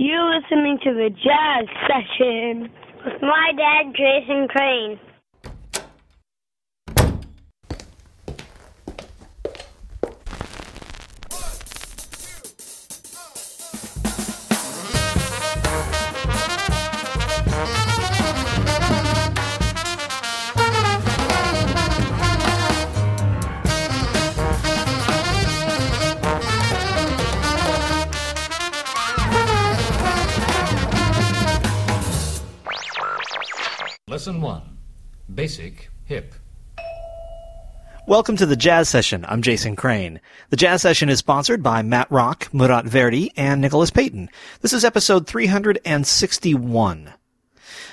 You're listening to the Jazz Session with my dad, Jason Crane. Lesson 1 Basic Hip. Welcome to the Jazz Session. I'm Jason Crane. The Jazz Session is sponsored by Matt Rock, Murat Verdi, and Nicholas Payton. This is episode 361.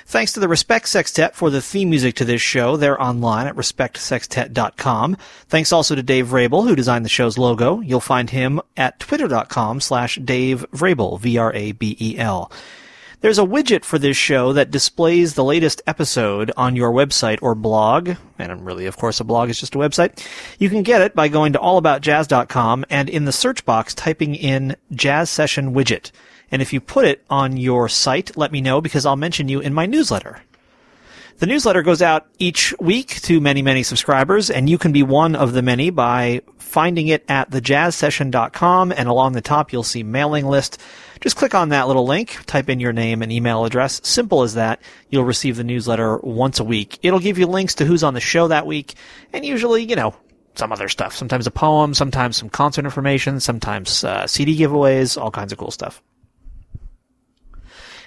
Thanks to the Respect Sextet for the theme music to this show. They're online at respectsextet.com. Thanks also to Dave Vrabel, who designed the show's logo. You'll find him at twitter.com slash Dave Vrabel, V-R-A-B-E-L. There's a widget for this show that displays the latest episode on your website or blog, and really, of course, a blog is just a website. You can get it by going to allaboutjazz.com and in the search box typing in Jazz Session Widget. And if you put it on your site, let me know because I'll mention you in my newsletter. The newsletter goes out each week to many, many subscribers, and you can be one of the many by finding it at thejazzsession.com, and along the top you'll see mailing list. Just click on that little link, type in your name and email address. Simple as that. You'll receive the newsletter once a week. It'll give you links to who's on the show that week, and usually, you know, some other stuff. Sometimes a poem, sometimes some concert information, sometimes uh, CD giveaways, all kinds of cool stuff.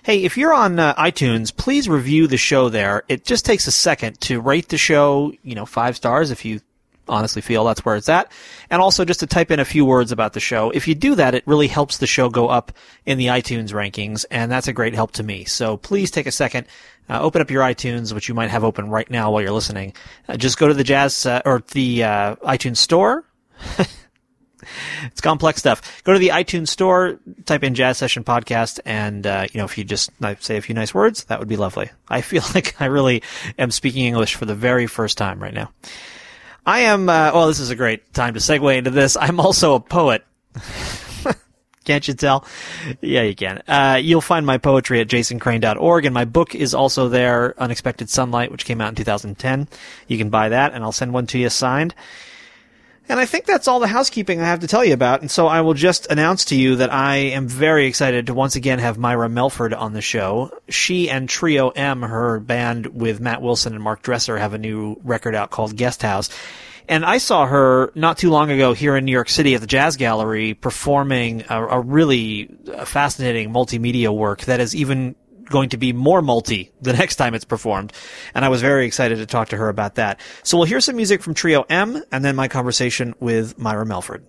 Hey, if you're on uh, iTunes, please review the show there. It just takes a second to rate the show, you know, five stars if you honestly feel that's where it's at. And also just to type in a few words about the show. If you do that, it really helps the show go up in the iTunes rankings, and that's a great help to me. So please take a second, uh, open up your iTunes, which you might have open right now while you're listening. Uh, just go to the Jazz, uh, or the uh, iTunes store. it's complex stuff. Go to the iTunes store, type in Jazz Session Podcast, and uh, you know if you just say a few nice words, that would be lovely. I feel like I really am speaking English for the very first time right now. I am. Uh, well, this is a great time to segue into this. I'm also a poet. Can't you tell? Yeah, you can. Uh, you'll find my poetry at jasoncrane.org, and my book is also there, Unexpected Sunlight, which came out in 2010. You can buy that, and I'll send one to you signed. And I think that's all the housekeeping I have to tell you about. And so I will just announce to you that I am very excited to once again have Myra Melford on the show. She and Trio M, her band with Matt Wilson and Mark Dresser, have a new record out called Guest House. And I saw her not too long ago here in New York City at the Jazz Gallery performing a, a really fascinating multimedia work that is even going to be more multi the next time it's performed. And I was very excited to talk to her about that. So we'll hear some music from Trio M and then my conversation with Myra Melford.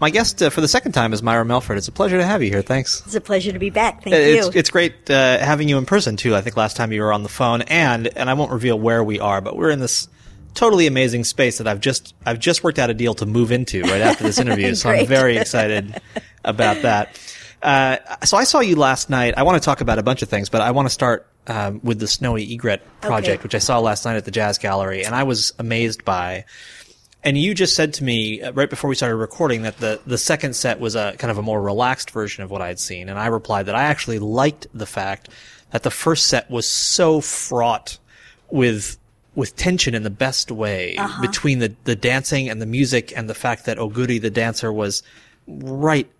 My guest uh, for the second time is Myra Melford. It's a pleasure to have you here. Thanks. It's a pleasure to be back. Thank it's, you. It's great uh, having you in person too. I think last time you were on the phone, and and I won't reveal where we are, but we're in this totally amazing space that I've just I've just worked out a deal to move into right after this interview. so I'm very excited about that. Uh, so I saw you last night. I want to talk about a bunch of things, but I want to start um, with the Snowy Egret project, Okay. which I saw last night at the Jazz Gallery, and I was amazed by. And you just said to me uh, right before we started recording that the, the second set was a kind of a more relaxed version of what I had seen. And I replied that I actually liked the fact that the first set was so fraught with with tension in the best way between the, the dancing and the music and the fact that Oguri the dancer was right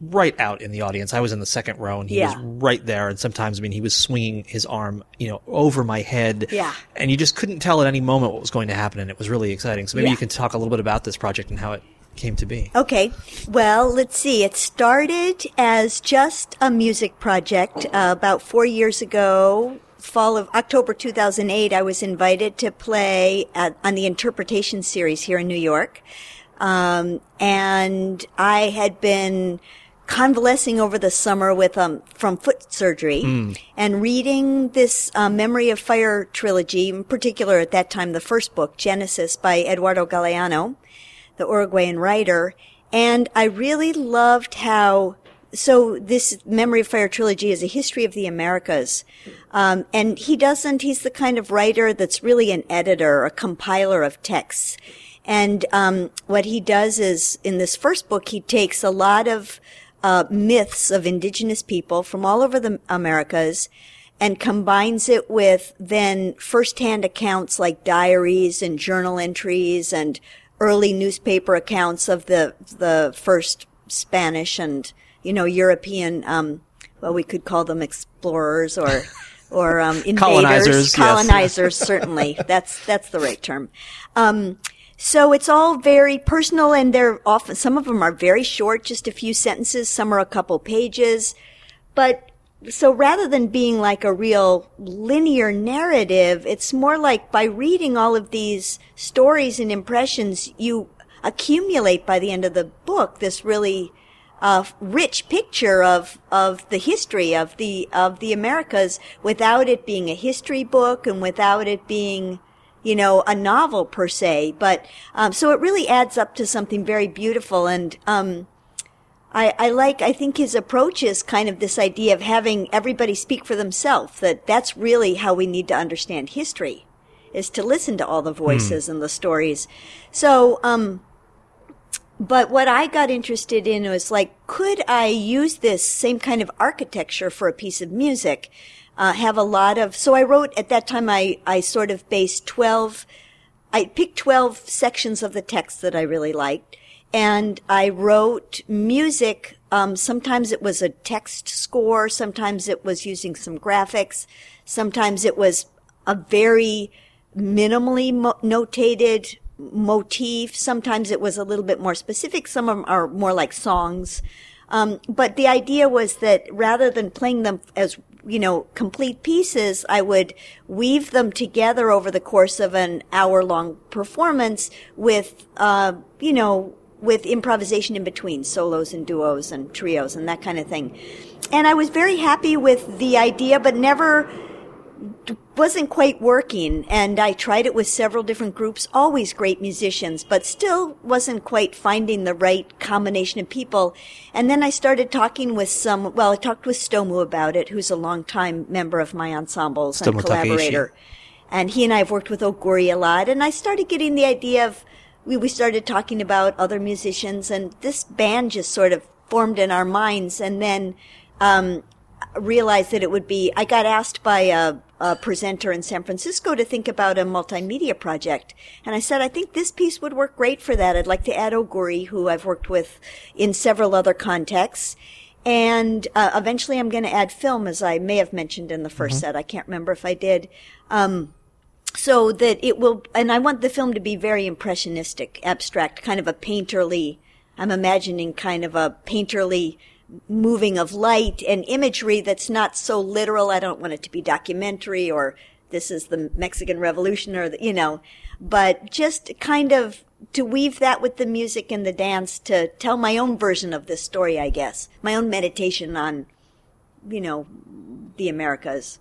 right out in the audience. I was in the second row and he Yeah. was right there. And sometimes, I mean, he was swinging his arm, you know, over my head. Yeah. And you just couldn't tell at any moment what was going to happen. And it was really exciting. So maybe Yeah. you can talk a little bit about this project and how it came to be. Okay. Well, let's see. It started as just a music project uh, about four years ago. Fall of October 2008, I was invited to play at, on the interpretation series here in New York. Um, and I had been convalescing over the summer with um, from foot surgery and reading this uh, Memory of Fire trilogy, in particular at that time the first book, Genesis by Eduardo Galeano the Uruguayan writer. And I really loved how, so this Memory of Fire trilogy is a history of the Americas. Um, and he doesn't, he's the kind of writer that's really an editor, a compiler of texts. And, um, what he does is, in this first book, he takes a lot of, uh, myths of indigenous people from all over the Americas and combines it with then firsthand accounts like diaries and journal entries and early newspaper accounts of the the first Spanish and you know European um, well we could call them explorers or or um, invaders Colonizers, yes. colonizers certainly that's that's the right term um, so it's all very personal and they're often some of them are very short just a few sentences some are a couple pages. But so rather than being like a real linear narrative, it's more like by reading all of these stories and impressions, you accumulate by the end of the book this really uh, rich picture of of the history of the of the Americas without it being a history book and without it being you know a novel per se. But um, so it really adds up to something very beautiful and. Um, I, I like, I think his approach is kind of this idea of having everybody speak for themselves, that that's really how we need to understand history, is to listen to all the voices and the stories. So, um, but what I got interested in was like, could I use this same kind of architecture for a piece of music? Uh, have a lot of, so I wrote at that time, I, I sort of based 12, I picked 12 sections of the text that I really liked. And I wrote music. Um, sometimes it was a text score. Sometimes it was using some graphics. Sometimes it was a very minimally mo- notated motif. Sometimes it was a little bit more specific. Some of them are more like songs. Um, but the idea was that rather than playing them as you know complete pieces, I would weave them together over the course of an hour-long performance with uh, you know with improvisation in between solos and duos and trios and that kind of thing. And I was very happy with the idea, but never wasn't quite working and I tried it with several different groups, always great musicians, but still wasn't quite finding the right combination of people. And then I started talking with some, well, I talked with Stomu about it, who's a longtime member of my ensembles and Stomu collaborator. And he and I have worked with Oguri a lot and I started getting the idea of, we, we started talking about other musicians and this band just sort of formed in our minds and then, um, realized that it would be, I got asked by a, a presenter in San Francisco to think about a multimedia project. And I said, I think this piece would work great for that. I'd like to add Oguri, who I've worked with in several other contexts. And uh, eventually I'm going to add film, as I may have mentioned in the 1st set. I can't remember if I did. Um, so that it will, and I want the film to be very impressionistic, abstract, kind of a painterly, I'm imagining kind of a painterly moving of light and imagery that's not so literal. I don't want it to be documentary or this is the Mexican Revolution or the, you know, but just kind of to weave that with the music and the dance to tell my own version of this story, I guess. My own meditation on, you know, the Americas.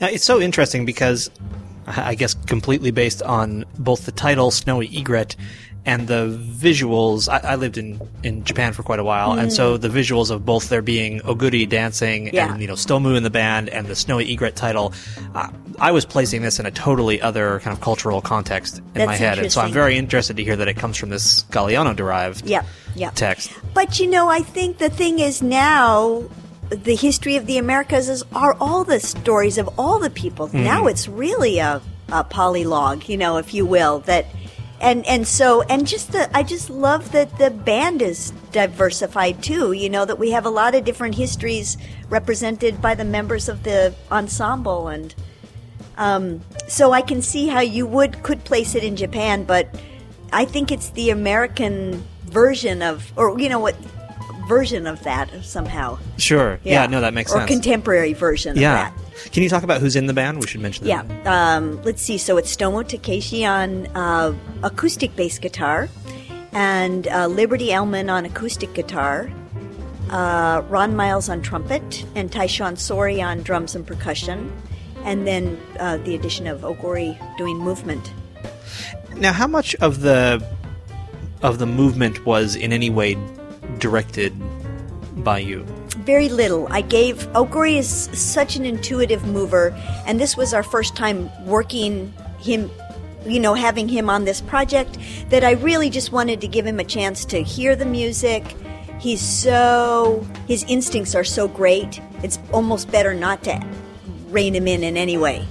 Now, it's so interesting because I guess completely based on both the title Snowy Egret and the visuals. I, I lived in, in Japan for quite a while, and so the visuals of both there being Oguri dancing Yeah. and you know Stomu in the band and the Snowy Egret title, uh, I was placing this in a totally other kind of cultural context in That's my head, and so I'm very interested to hear that it comes from this Galeano derived Yeah, yeah. text. But you know, I think the thing is now the history of the Americas is are all the stories of all the people. Hmm. Now it's really a, a polylogue, you know, if you will, that and and so and just the I just love that the band is diversified too, you know, that we have a lot of different histories represented by the members of the ensemble and um, so I can see how you would could place it in Japan, but I think it's the American version of, or you know what, version of that somehow. Sure. Yeah. no, that makes or sense. Or contemporary version yeah. of that. Can you talk about who's in the band? We should mention Yeah. that. Um, let's see. So it's Stomu Takeishi on uh, acoustic bass guitar, and uh, Liberty Ellman on acoustic guitar, uh, Ron Miles on trumpet, and Tyshawn Sorey on drums and percussion, and then uh, the addition of Oguri doing movement. Now, how much of the of the movement was in any way directed by you? Very little. I gave Oguri is such an intuitive mover, and this was our first time working him, you know, having him on this project. That I really just wanted to give him a chance to hear the music. He's so his instincts are so great. It's almost better not to rein him in in any way.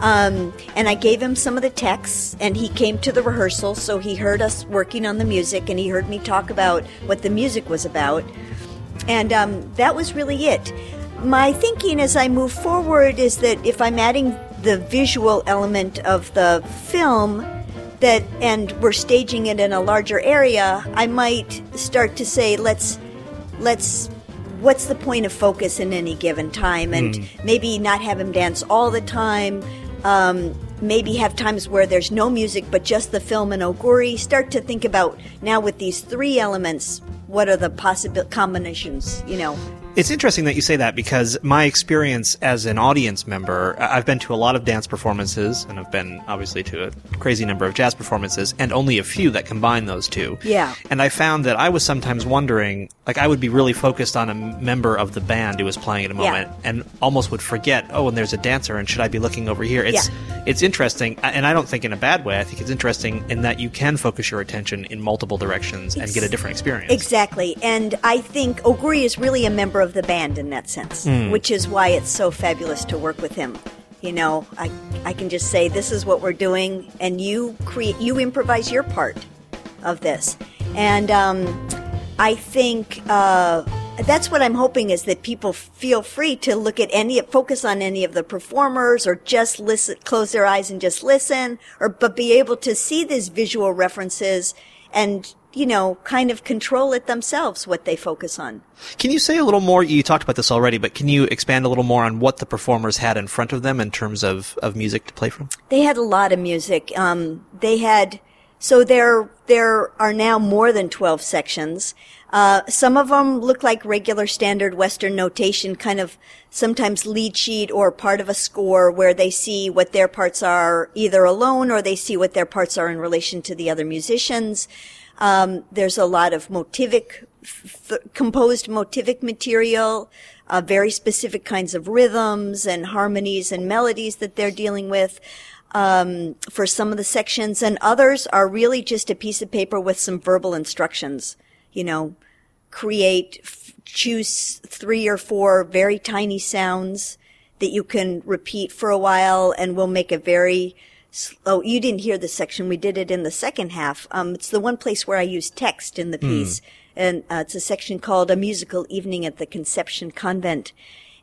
Um, and I gave him some of the texts, and he came to the rehearsal, so he heard us working on the music, and he heard me talk about what the music was about. And um, that was really it. My thinking as I move forward is that if I'm adding the visual element of the film, that and we're staging it in a larger area, I might start to say, let's let's what's the point of focus in any given time, and maybe not have him dance all the time. Um, maybe have times where there's no music but just the film and oguri. Start to think about now with these three elements, what are the possible combinations? You know, It's interesting that you say that because my experience as an audience member, I've been to a lot of dance performances, and I've been obviously to a crazy number of jazz performances, and only a few that combine those two. Yeah. And I found that I was sometimes wondering, like, I would be really focused on a member of the band who was playing at a Yeah. moment, and almost would forget, oh, and there's a dancer, and should I be looking over here? It's it's interesting, and I don't think in a bad way. I think it's interesting in that you can focus your attention in multiple directions and Ex- get a different experience. Exactly. And I think Oguri is really a member of the band in that sense, which is why it's so fabulous to work with him. You know, I, I can just say, this is what we're doing, and you create, you improvise your part of this. And um, I think uh, that's what I'm hoping is that people feel free to look at any, focus on any of the performers or just listen, close their eyes and just listen or, but be able to see these visual references and, you know, kind of control it themselves what they focus on. Can you say a little more? You talked about this already, but can you expand a little more on what the performers had in front of them in terms of, of music to play from? They had a lot of music. Um, they had, so there, there are now more than 12 sections. Uh, some of them look like regular standard Western notation, kind of sometimes lead sheet or part of a score where they see what their parts are either alone or they see what their parts are in relation to the other musicians. Um, there's a lot of motivic, f- composed motivic material, uh, very specific kinds of rhythms and harmonies and melodies that they're dealing with. Um, for some of the sections and others are really just a piece of paper with some verbal instructions you know, create, f- choose three or four very tiny sounds that you can repeat for a while and we'll make a very Oh, you didn't hear the section. We did it in the second half. Um, it's the one place where I use text in the piece. Mm. And uh, it's a section called A Musical Evening at the Conception Convent.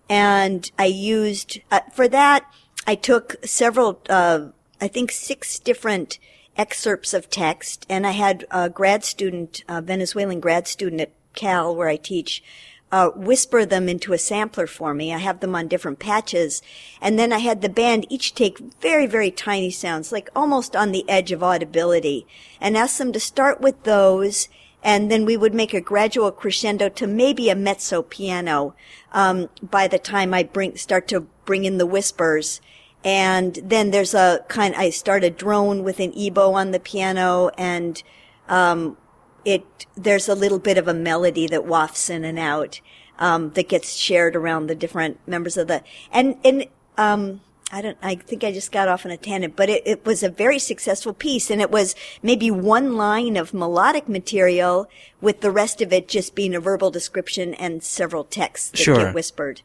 And I used, uh, for that, I took several, uh, I think six different excerpts of text, and I had a grad student, a Venezuelan grad student at Cal, where I teach, uh, whisper them into a sampler for me. I have them on different patches. And then I had the band each take very, very tiny sounds, like almost on the edge of audibility, and ask them to start with those. And then we would make a gradual crescendo to maybe a mezzo piano um, by the time I bring start to bring in the whispers. And then there's a kind, I start a drone with an ebow on the piano and, um, it, there's a little bit of a melody that wafts in and out, um, that gets shared around the different members of the, and, and, um, I don't, I think I just got off on a tangent, but it, it was a very successful piece and it was maybe one line of melodic material with the rest of it just being a verbal description and several texts that sure. get whispered.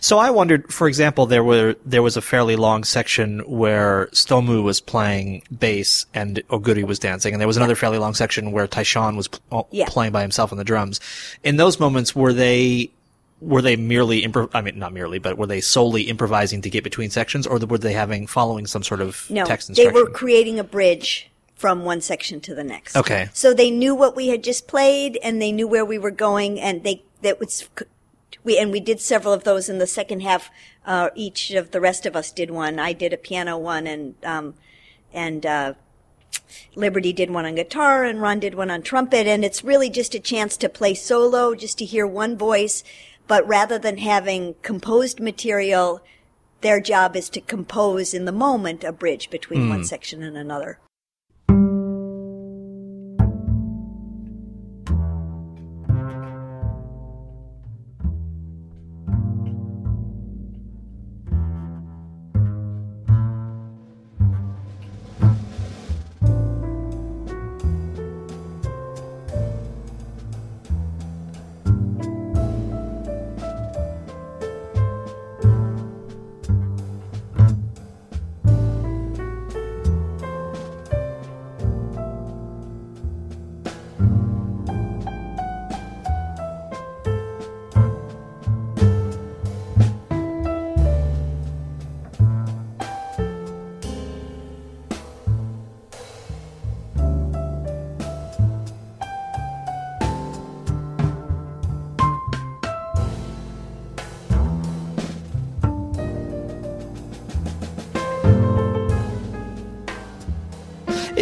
So I wondered, for example, there were there was a fairly long section where Stomu was playing bass and Oguri was dancing, and there was another fairly long section where Tyshawn was pl- uh, yeah. playing by himself on the drums. In those moments, were they were they merely improv? I mean, not merely, but were they solely improvising to get between sections, or were they having following some sort of no, text instruction? they were creating a bridge from one section to the next. Okay. So they knew what we had just played, and they knew where we were going, and they that was we and we did several of those in the second half. Uh, each of the rest of us did one. I did a piano one, and um, and uh, Liberty did one on guitar, and Ron did one on trumpet. And it's really just a chance to play solo, just to hear one voice. But rather than having composed material, their job is to compose in the moment a bridge between mm. one section and another.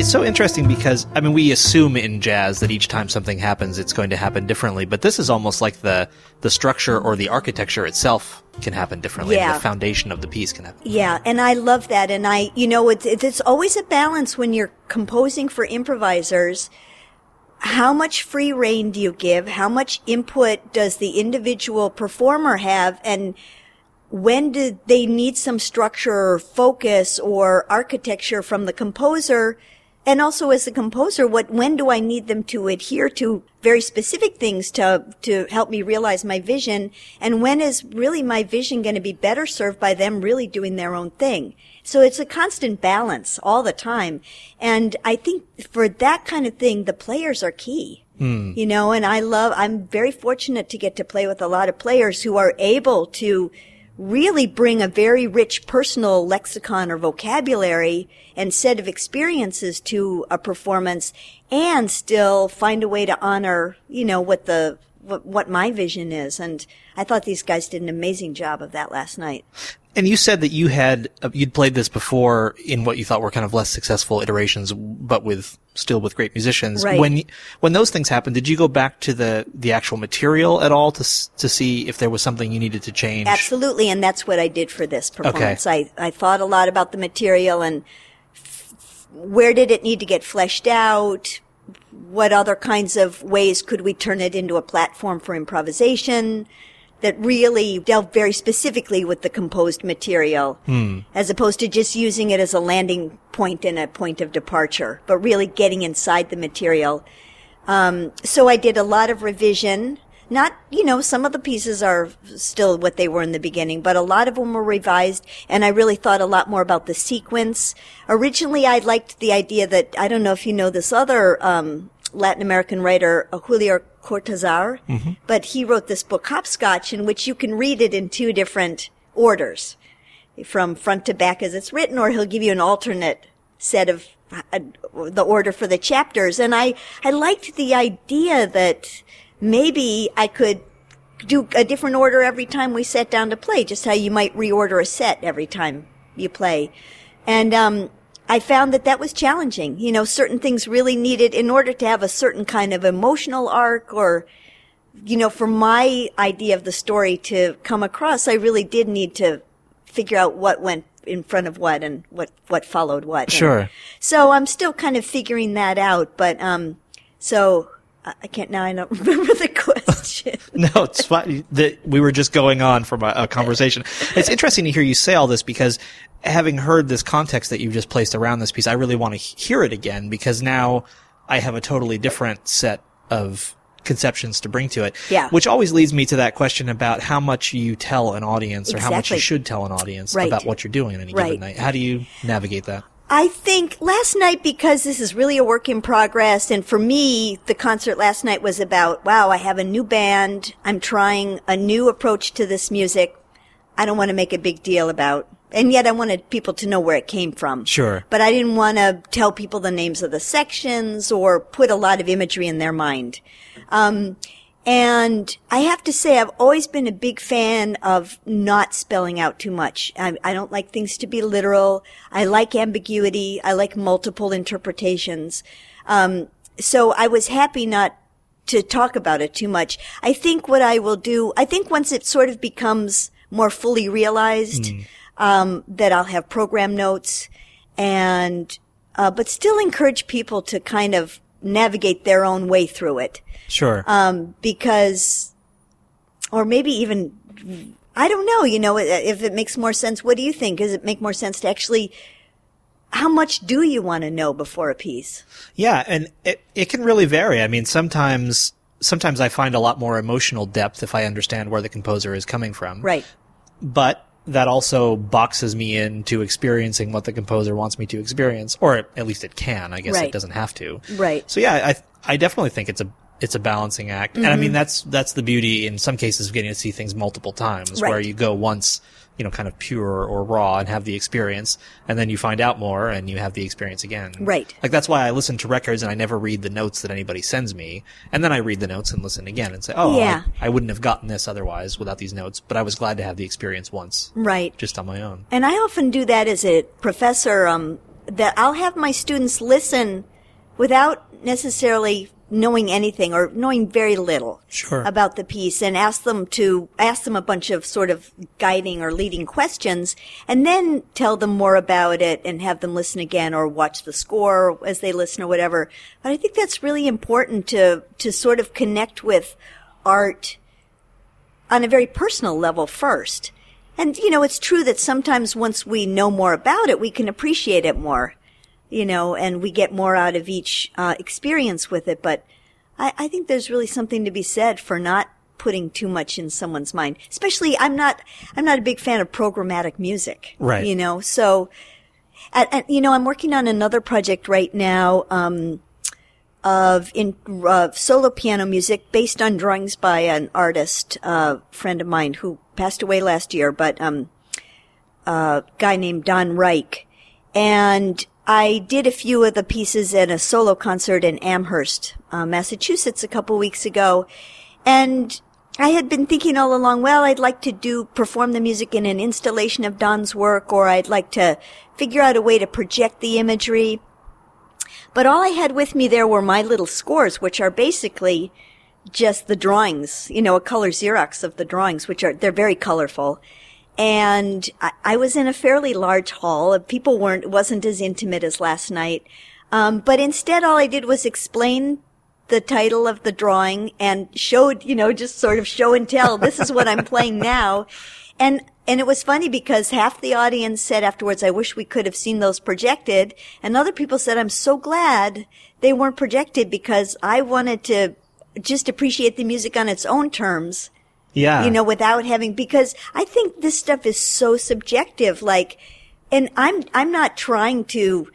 It's so interesting because I mean we assume in jazz that each time something happens it's going to happen differently, but this is almost like the the structure or the architecture itself can happen differently. Yeah. The foundation of the piece can happen. Yeah, and I love that and I you know it's it's always a balance when you're composing for improvisers. How much free rein do you give? How much input does the individual performer have and when do they need some structure or focus or architecture from the composer and also as a composer, what, when do I need them to adhere to very specific things to, to help me realize my vision? And when is really my vision going to be better served by them really doing their own thing? So it's a constant balance all the time. And I think for that kind of thing, the players are key. Hmm. You know, and I love, I'm very fortunate to get to play with a lot of players who are able to really bring a very rich personal lexicon or vocabulary and set of experiences to a performance and still find a way to honor, you know, what the, what, my vision is. And I thought these guys did an amazing job of that last night. And you said that you had uh, you'd played this before in what you thought were kind of less successful iterations, but with still with great musicians. Right. When when those things happened, did you go back to the the actual material at all to to see if there was something you needed to change? Absolutely, and that's what I did for this performance. I, I thought a lot about the material and f- where did it need to get fleshed out? What other kinds of ways could we turn it into a platform for improvisation that really dealt very specifically with the composed material, as opposed to just using it as a landing point and a point of departure, but really getting inside the material. Um, so I did a lot of revision. Not, you know, some of the pieces are still what they were in the beginning, but a lot of them were revised, and I really thought a lot more about the sequence. Originally, I liked the idea that, I don't know if you know this other, um, Latin American writer, Julio Cortazar, but he wrote this book, Hopscotch, in which you can read it in two different orders from front to back as it's written, or he'll give you an alternate set of uh, the order for the chapters. And I, I liked the idea that maybe I could do a different order every time we sat down to play, just how you might reorder a set every time you play. And, um, I found that that was challenging. You know, certain things really needed in order to have a certain kind of emotional arc or, you know, for my idea of the story to come across, I really did need to figure out what went in front of what and what, what followed what. And Sure. so I'm still kind of figuring that out, but, um, so I I can't, now I don't remember the question. No, it's fine. The, we were just going on from a, a conversation. It's interesting to hear you say all this because having heard this context that you've just placed around this piece, I really want to hear it again because now I have a totally different set of conceptions to bring to it. Yeah. Which always leads me to that question about how much you tell an audience or how much you should tell an audience Right. about what you're doing on any Right. given night. How do you navigate that? I think last night, because this is really a work in progress, and for me, the concert last night was about, wow, I have a new band. I'm trying a new approach to this music. I don't want to make a big deal about, and yet I wanted people to know where it came from. Sure. But I didn't want to tell people the names of the sections or put a lot of imagery in their mind. Um, and I have to say, I've always been a big fan of not spelling out too much. I, I don't like things to be literal. I like ambiguity. I like multiple interpretations. Um, so I was happy not to talk about it too much. I think what I will do, I think once it sort of becomes more fully realized, um, that I'll have program notes and, uh, but still encourage people to kind of navigate their own way through it Sure. um, because, or maybe even, I don't know, you know, if it makes more sense. What do you think? Does it make more sense to actually, how much do you want to know before a piece? Yeah, and it it can really vary. I mean, sometimes sometimes I find a lot more emotional depth if I understand where the composer is coming from. Right. But that also boxes me into experiencing what the composer wants me to experience, or at least it can. I guess Right. it doesn't have to. Right. So yeah, I I definitely think it's a it's a balancing act, and I Mm-hmm. mean that's that's the beauty in some cases of getting to see things multiple times, where you go once, you know, kind of pure or raw and have the experience, and then you find out more and you have the experience again. Right. Like that's why I listen to records and I never read the notes that anybody sends me, and then I read the notes and listen again and say, oh, Yeah. I, I wouldn't have gotten this otherwise without these notes, but I was glad to have the experience once, Right. just on my own. And I often do that as a professor, um, that I'll have my students listen without necessarily knowing anything or knowing very little Sure. about the piece and ask them to ask them a bunch of sort of guiding or leading questions and then tell them more about it and have them listen again or watch the score as they listen or whatever. But I think that's really important to, to sort of connect with art on a very personal level first. And, you know, it's true that sometimes once we know more about it, we can appreciate it more, you know, and we get more out of each uh, experience with it. But I, I think there's really something to be said for not putting too much in someone's mind. Especially, I'm not, I'm not a big fan of programmatic music. Right. You know, so, and, and, you know, I'm working on another project right now, um, of in uh, solo piano music based on drawings by an artist, uh, friend of mine who passed away last year, but um, a guy named Don Reich, and I did a few of the pieces in a solo concert in Amherst, uh, Massachusetts, a couple weeks ago, and I had been thinking all along, well, I'd like to do, perform the music in an installation of Don's work, or I'd like to figure out a way to project the imagery. But all I had with me there were my little scores, which are basically just the drawings, you know, a color Xerox of the drawings, which are, they're very colorful. And I, I was in a fairly large hall. People weren't, it wasn't as intimate as last night. Um, but instead all I did was explain the title of the drawing and showed, you know, just sort of show and tell. This is what I'm playing now. And, and it was funny because half the audience said afterwards, I wish we could have seen those projected. And other people said, I'm so glad they weren't projected because I wanted to just appreciate the music on its own terms. Yeah. You know, without having, because I think this stuff is so subjective. Like, and I'm, I'm not trying to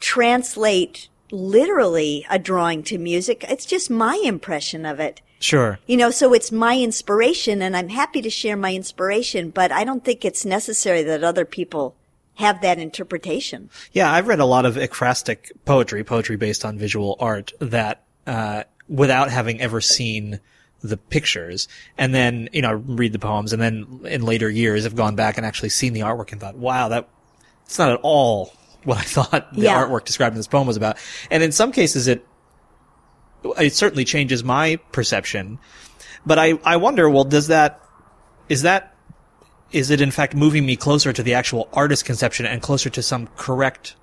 translate literally a drawing to music. It's just my impression of it. Sure. You know, so it's my inspiration and I'm happy to share my inspiration, but I don't think it's necessary that other people have that interpretation. Yeah, I've read a lot of ekphrastic poetry, poetry based on visual art that, uh, without having ever seen the pictures and then, you know, read the poems and then in later years have gone back and actually seen the artwork and thought, wow, that, it's not at all what I thought the Yeah. artwork described in this poem was about. And in some cases it, it certainly changes my perception. But I, I wonder, well, does that, is that, is it in fact moving me closer to the actual artist conception and closer to some correct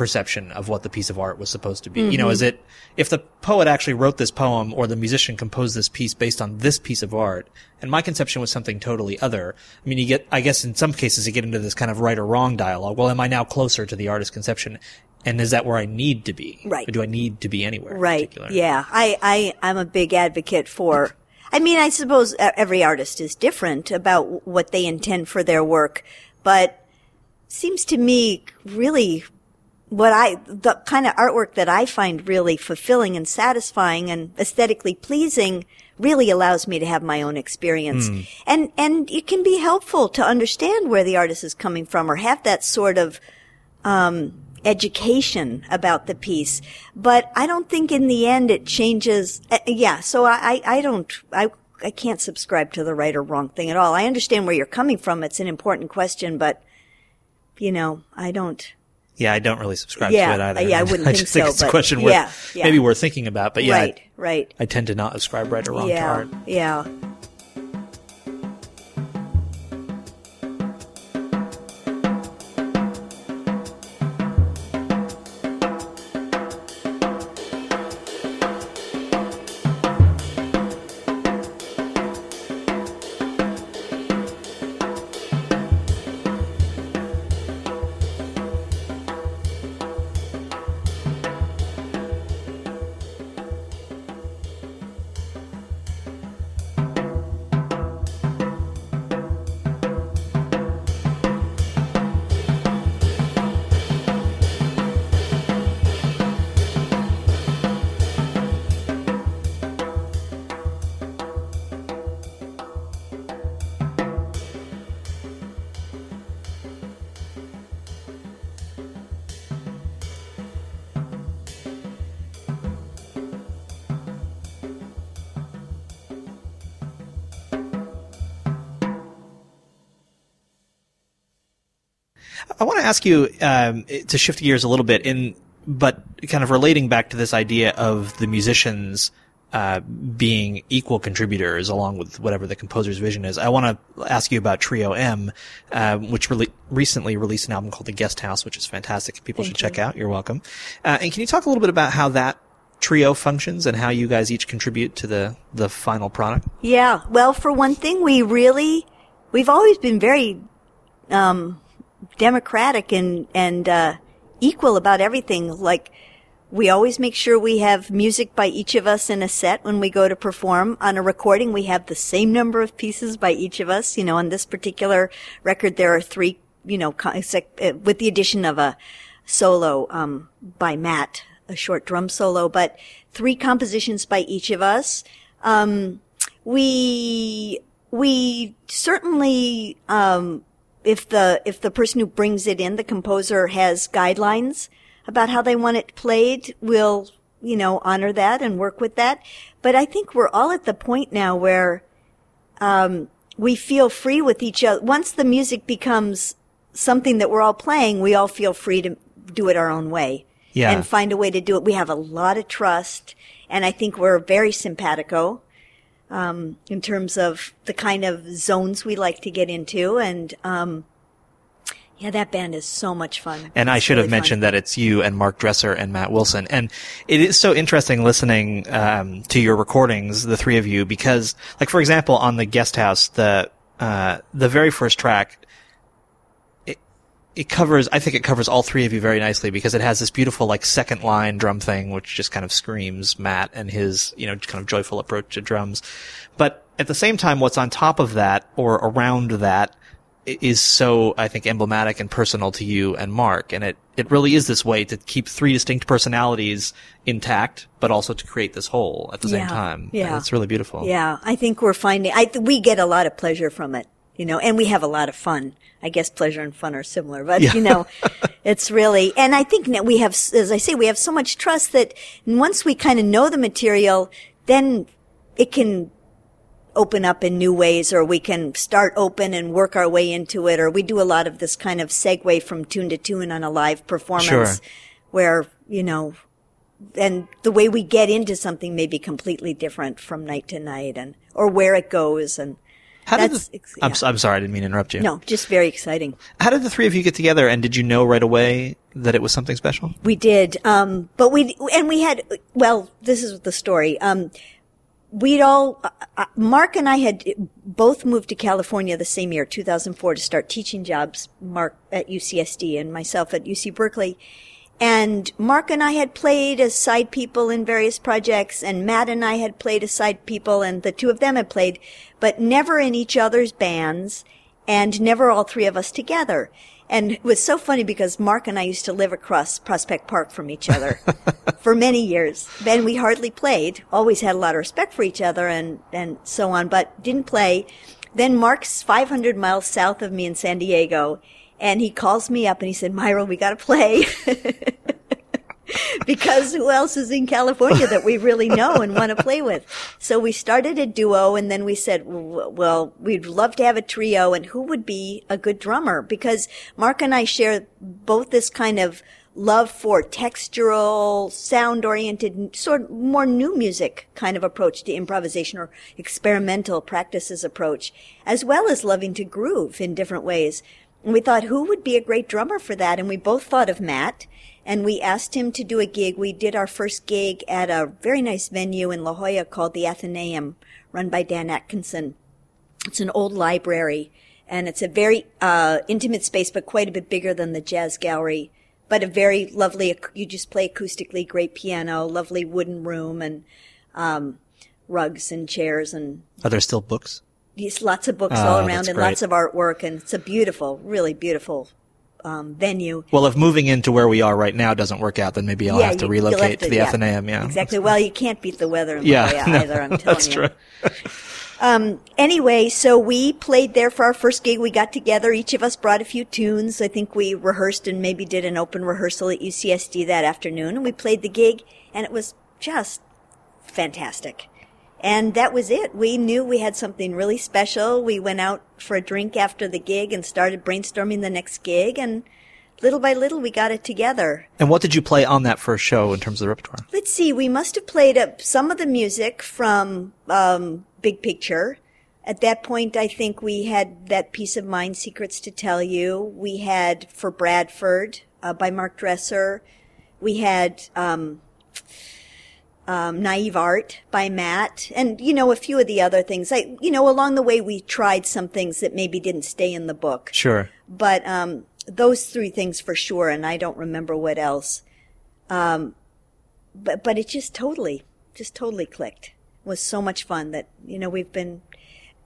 perception of what the piece of art was supposed to be? You know, mm-hmm. is it, if the poet actually wrote this poem or the musician composed this piece based on this piece of art, and my conception was something totally other, I mean, you get, I guess in some cases you get into this kind of right or wrong dialogue. Well, am I now closer to the artist's conception? And is that where I need to be? Right. Or do I need to be anywhere? Right. particular? Yeah. I, I, I'm a big advocate for, I mean, I suppose every artist is different about what they intend for their work, but seems to me really what I, the kind of artwork that I find really fulfilling and satisfying and aesthetically pleasing really allows me to have my own experience. And, and it can be helpful to understand where the artist is coming from or have that sort of, um, education about the piece. But I don't think in the end it changes. Uh, yeah. So I, I, I don't, I, I can't subscribe to the right or wrong thing at all. I understand where you're coming from. It's an important question, but you know, I don't. Yeah, I don't really subscribe Yeah, to it either. yeah, I wouldn't I think just think so, it's a question worth yeah, yeah. maybe worth thinking about. But yeah, I- right, right. I, tend to not ascribe right or wrong to Yeah, art. yeah. I want to ask you um, to shift gears a little bit in, but kind of relating back to this idea of the musicians uh, being equal contributors along with whatever the composer's vision is. I want to ask you about Trio M, uh, which really recently released an album called The Guest House, which is fantastic. People should check out. You're welcome. Uh, and can you talk a little bit about how that trio functions and how you guys each contribute to the the final product? Yeah. Well, for one thing, we really, we've always been very, um, democratic and, and, uh, equal about everything. Like, we always make sure we have music by each of us in a set when we go to perform. On a recording, we have the same number of pieces by each of us. You know, on this particular record, there are three, you know, uh, with the addition of a solo, um, by Matt, a short drum solo, but three compositions by each of us. Um, we we certainly um, if the if the person who brings it in, the composer, has guidelines about how they want it played, we'll you know honor that and work with that. But I think we're all at the point now where um, we feel free with each other. Once the music becomes something that we're all playing, we all feel free to do it our own way Yeah. and find a way to do it. We have a lot of trust, and I think we're very simpatico um, in terms of the kind of zones we like to get into. And um, yeah, that band is so much fun. And I should really have fun. mentioned that it's you and Mark Dresser and Matt Wilson. And it is so interesting listening um, to your recordings, the three of you, because, like, for example, on the guest house, the uh, the very first track, it covers. I think it covers all three of you very nicely because it has this beautiful, like, second line drum thing, which just kind of screams Matt and his, you know, kind of joyful approach to drums. But at the same time, what's on top of that or around that is so, I think, emblematic and personal to you and Mark. And it, it really is this way to keep three distinct personalities intact, but also to create this whole at the same time. yeah. And it's really beautiful. Yeah, I think we're finding. I th- we get a lot of pleasure from it, you know, and we have a lot of fun. I guess pleasure and fun are similar, but Yeah. you know, it's really. And I think that we have, as I say, we have so much trust that once we kind of know the material, then it can open up in new ways or we can start open and work our way into it or we do a lot of this kind of segue from tune to tune on a live performance Sure. where you know and the way we get into something may be completely different from night to night and or where it goes and How did That's the, I'm, yeah. I'm sorry, I didn't mean to interrupt you. no just very exciting How did the three of you get together and did you know right away that it was something special? We did, um, but we and we had. Well, this is the story. Um, we'd all. Uh, uh, Mark and I had both moved to California the same year, 2004, to start teaching jobs. Mark at UCSD and myself at UC Berkeley. And Mark and I had played as side people in various projects, and Matt and I had played as side people, and the two of them had played, but never in each other's bands, and never all three of us together. And it was so funny because Mark and I used to live across Prospect Park from each other for many years. Then we hardly played, always had a lot of respect for each other and, and so on, but didn't play. Then Mark's 500 miles south of me in San Diego, and he calls me up and he said, Myra, we gotta play. because who else is in California that we really know and want to play with? So we started a duo and then we said, well, we'd love to have a trio and who would be a good drummer? Because Mark and I share both this kind of love for textural, sound oriented, sort of more new music kind of approach to improvisation or experimental practices approach, as well as loving to groove in different ways. And we thought, who would be a great drummer for that? And we both thought of Matt and we asked him to do a gig. We did our first gig at a very nice venue in La Jolla called the Athenaeum, run by Dan Atkinson. It's an old library, and it's a very uh, intimate space, but quite a bit bigger than the Jazz Gallery. But a very lovely. You just play acoustically, great piano, lovely wooden room, and um, rugs and chairs, and Are there still books? Lots of books Oh, all around, and great. lots of artwork, and it's a beautiful, really beautiful um, venue. Well, if moving into where we are right now doesn't work out, then maybe I'll have to you- relocate have to the yeah, Athenaeum. Yeah, exactly. Well, you can't beat the weather in Yeah, no, either. I'm telling that's you. true. Anyway, so we played there for our first gig. We got together. Each of us brought a few tunes. I think we rehearsed and maybe did an open rehearsal at UCSD that afternoon. And we played the gig, and it was just fantastic. And that was it. We knew we had something really special. We went out for a drink after the gig and started brainstorming the next gig. And little by little, we got it together. And what did you play on that first show in terms of the repertoire? Let's see. We must have played up some of the music from um, Big Picture. At that point, I think we had that piece of mind, Secrets to Tell You. We had For Bradford uh, by Mark Dresser. We had um, um, Naive Art by Matt, and you know a few of the other things. I, you know, along the way, we tried some things that maybe didn't stay in the book Sure. but um, those three things for sure, and I don't remember what else. Um, but but it just totally, just totally clicked. It was so much fun that you know we've been,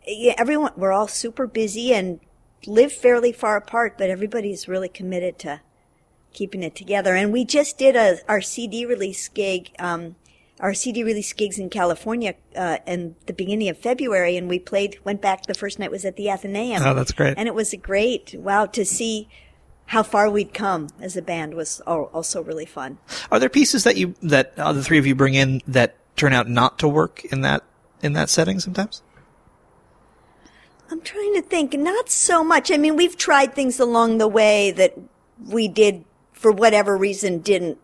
yeah, everyone we're all super busy and live fairly far apart, but everybody's really committed to keeping it together. And we just did a our CD release gig, um, our CD release gigs in California uh, in the beginning of February, and we played. Went back. The first night was at the Athenaeum. Oh, that's great. And it was a great wow to see how far we'd come as a band was also really fun. Are there pieces that you that uh, the three of you bring in that turn out not to work in that in that setting sometimes? I'm trying to think. Not so much. I mean, we've tried things along the way that we did for whatever reason didn't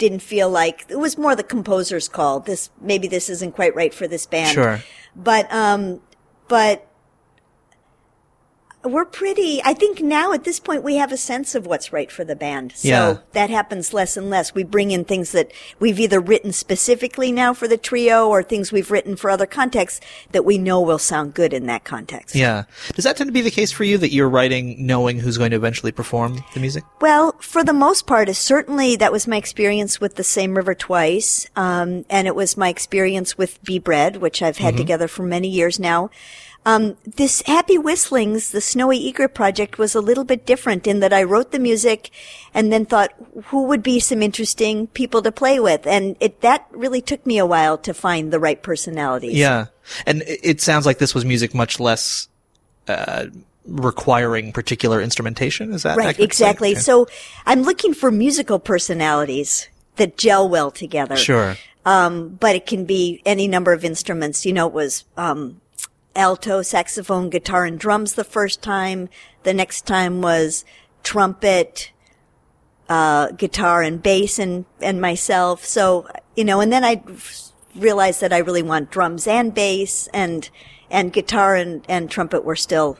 didn't feel like it was more the composer's call. This maybe this isn't quite right for this band. Sure. But um but we're pretty I think now at this point we have a sense of what's right for the band. So Yeah. that happens less and less. We bring in things that we've either written specifically now for the trio or things we've written for other contexts that we know will sound good in that context. Yeah. Does that tend to be the case for you that you're writing knowing who's going to eventually perform the music? Well, for the most part, certainly that was my experience with the same river twice, um, and it was my experience with Be Bread, which I've had together for many years now. Um, this Happy Whistlings, the Snowy Egret project, was a little bit different in that I wrote the music and then thought who would be some interesting people to play with, and it that really took me a while to find the right personalities. Yeah. And it sounds like this was music much less uh, requiring particular instrumentation. Is that Right, accurate to say? exactly. Okay. So I'm looking for musical personalities that gel well together. Sure. Um, but it can be any number of instruments. You know, it was, um, alto, saxophone, guitar, and drums the first time. The next time was trumpet, uh, guitar and bass and, and myself. So, you know, and then I realized that I really want drums and bass and, and guitar and, and trumpet were still,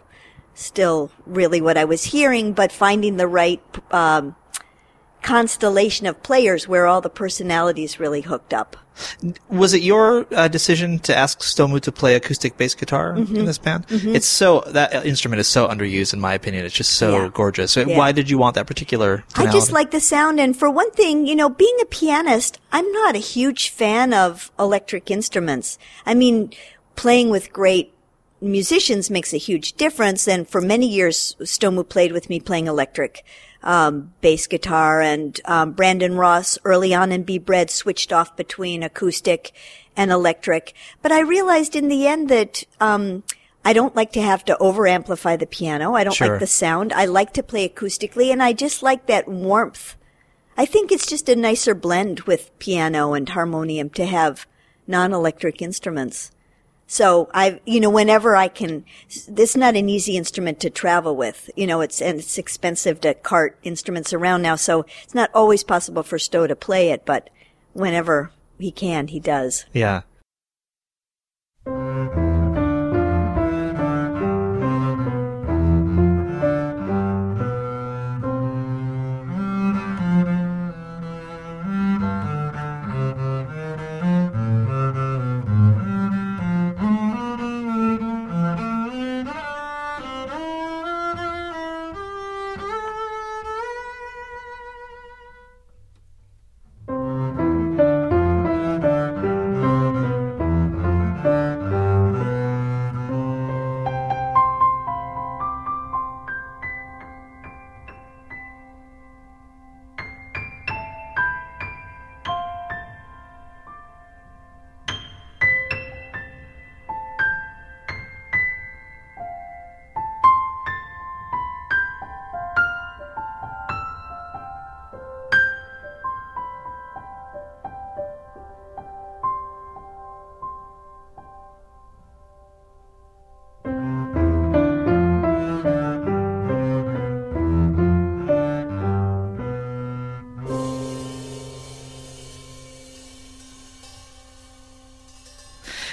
still really what I was hearing, but finding the right, um, constellation of players where all the personalities really hooked up. Was it your uh, decision to ask Stomu to play acoustic bass guitar Mm-hmm. in this band? It's so that uh, instrument is so underused in my opinion. It's just so Yeah. gorgeous. So Yeah. Why did you want that particular? I just like the sound. And for one thing, you know, being a pianist, I'm not a huge fan of electric instruments. I mean, playing with great musicians makes a huge difference. And for many years, Stomu played with me playing electric. Um, bass guitar and um, Brandon Ross early on in Be Bread switched off between acoustic and electric. But I realized in the end that um, I don't like to have to over amplify the piano. I don't Sure. like the sound. I like to play acoustically, and I just like that warmth. I think it's just a nicer blend with piano and harmonium to have non-electric instruments. So I've, you know, whenever I can, it's not an easy instrument to travel with. You know, it's and it's expensive to cart instruments around now, so it's not always possible for Stomu to play it. But whenever he can, he does. Yeah.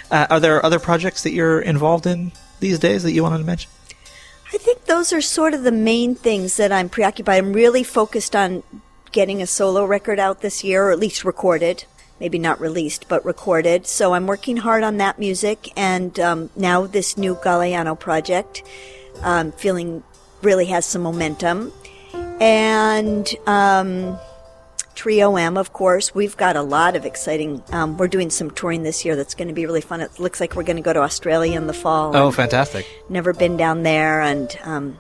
Uh, are there other projects that you're involved in these days that you wanted to mention? I think those are sort of the main things that I'm preoccupied. I'm really focused on getting a solo record out this year, or at least recorded. Maybe not released, but recorded. So I'm working hard on that music, and um, now this new Galeano project, um, feeling really has some momentum. And um, Trio M, of course. We've got a lot of exciting. Um, we're doing some touring this year that's going to be really fun. It looks like we're going to go to Australia in the fall. Oh, fantastic. never been down there and um,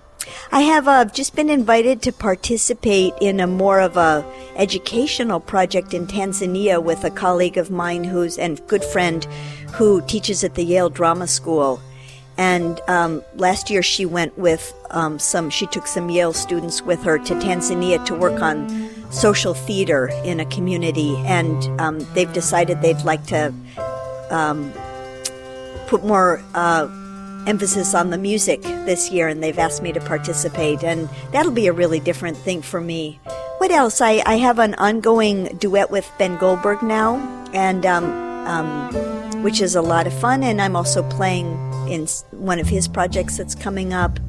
I have uh, just been invited to participate in a more of a educational project in Tanzania with a colleague of mine who's and good friend who teaches at the Yale Drama School. And um, last year she went with um, some. She took some Yale students with her to Tanzania to work on social theater in a community, and um, they've decided they'd like to um, put more. Uh, emphasis on the music this year, and they've asked me to participate, and that'll be a really different thing for me. What else? I, I have an ongoing duet with Ben Goldberg now, and um, um, which is a lot of fun, and I'm also playing in one of his projects that's coming up.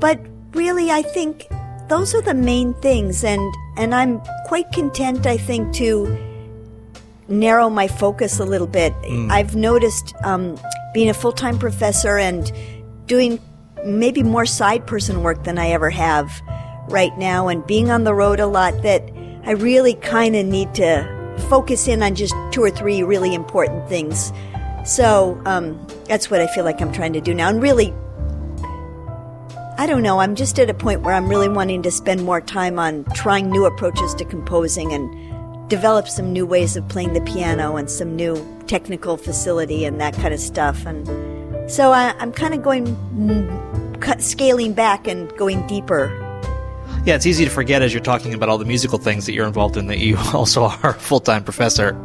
But really, I think those are the main things, and and I'm quite content. I think to narrow my focus a little bit. Mm. I've noticed um, being a full time professor and doing maybe more side person work than I ever have right now, and being on the road a lot that I really kind of need to focus in on just two or three really important things. So um, that's what I feel like I'm trying to do now. And really, I don't know, I'm just at a point where I'm really wanting to spend more time on trying new approaches to composing and develop some new ways of playing the piano and some new technical facility and that kind of stuff. And so I, am kind of going, mm, scaling back and going deeper. Yeah, it's easy to forget as you're talking about all the musical things that you're involved in that you also are a full time professor.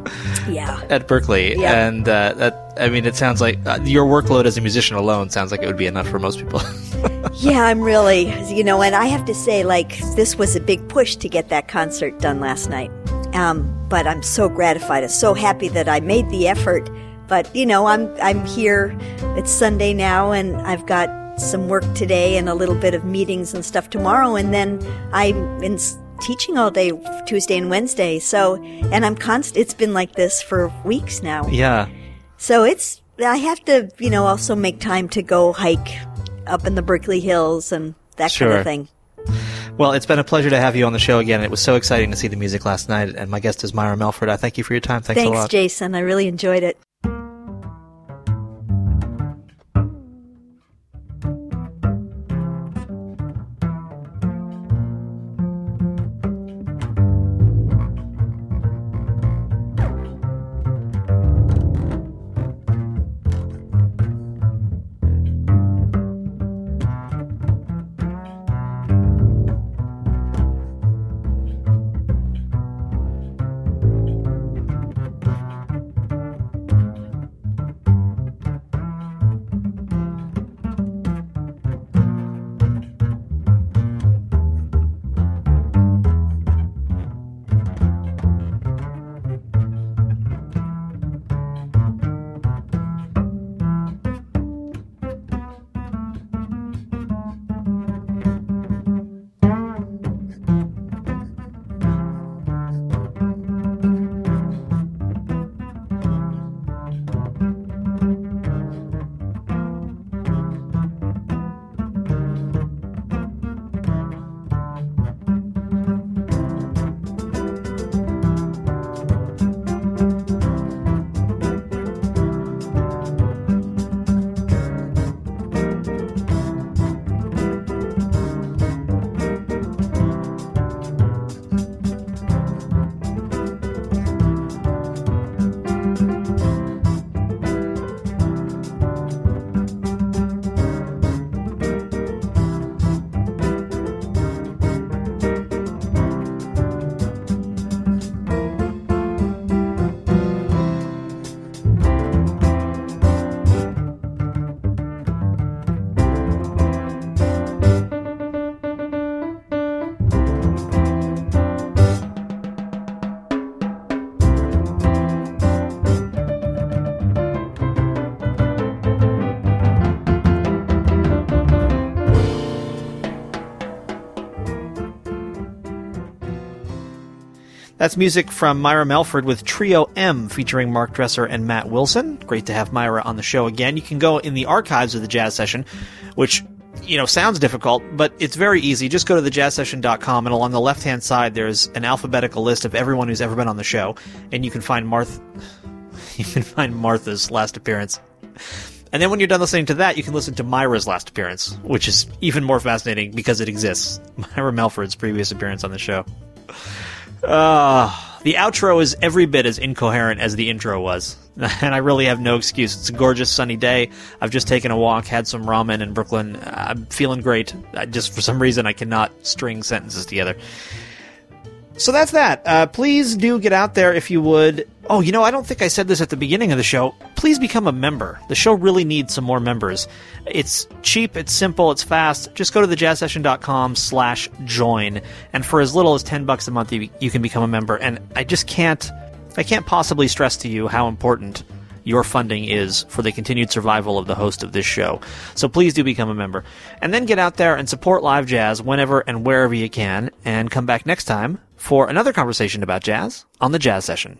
Yeah. At Berkeley, yeah. and uh, that I mean, it sounds like uh, your workload as a musician alone sounds like it would be enough for most people. yeah, I'm really, you know, and I have to say, like, this was a big push to get that concert done last night. Um, but I'm so gratified. I'm so happy that I made the effort. But you know, I'm I'm here. It's Sunday now, and I've got some work today and a little bit of meetings and stuff tomorrow, and then I'm in teaching all day Tuesday and Wednesday. So, and I'm constant. It's been like this for weeks now. Yeah. So it's I have to, you know, also make time to go hike up in the Berkeley Hills and that sure. kind of thing. Well, it's been a pleasure to have you on the show again. It was so exciting to see the music last night, and my guest is Myra Melford. I thank you for your time. Thanks, Thanks a lot. Thanks, Jason. I really enjoyed it. That's music from Myra Melford with Trio M featuring Mark Dresser and Matt Wilson. Great to have Myra on the show again. You can go in the archives of the jazz session, which you know sounds difficult, but it's very easy. Just go to thejazzsession.com and along the left-hand side there's an alphabetical list of everyone who's ever been on the show and you can find Martha you can find Martha's last appearance And then when you're done listening to that, you can listen to Myra's last appearance, which is even more fascinating because it exists. Myra Melford's previous appearance on the show. Uh, the outro is every bit as incoherent as the intro was. And I really have no excuse. It's a gorgeous sunny day. I've just taken a walk, had some ramen in Brooklyn. I'm feeling great. I just, for some reason, I cannot string sentences together. So that's that. Uh, please do get out there if you would. Oh, you know, I don't think I said this at the beginning of the show. Please become a member. The show really needs some more members. It's cheap, it's simple, it's fast. Just go to thejazzsession.com slash join. And for as little as 10 bucks a month, you, you can become a member. And I just can't, I can't possibly stress to you how important your funding is for the continued survival of the host of this show. So please do become a member. And then get out there and support live jazz whenever and wherever you can. And come back next time for another conversation about jazz on the Jazz Session.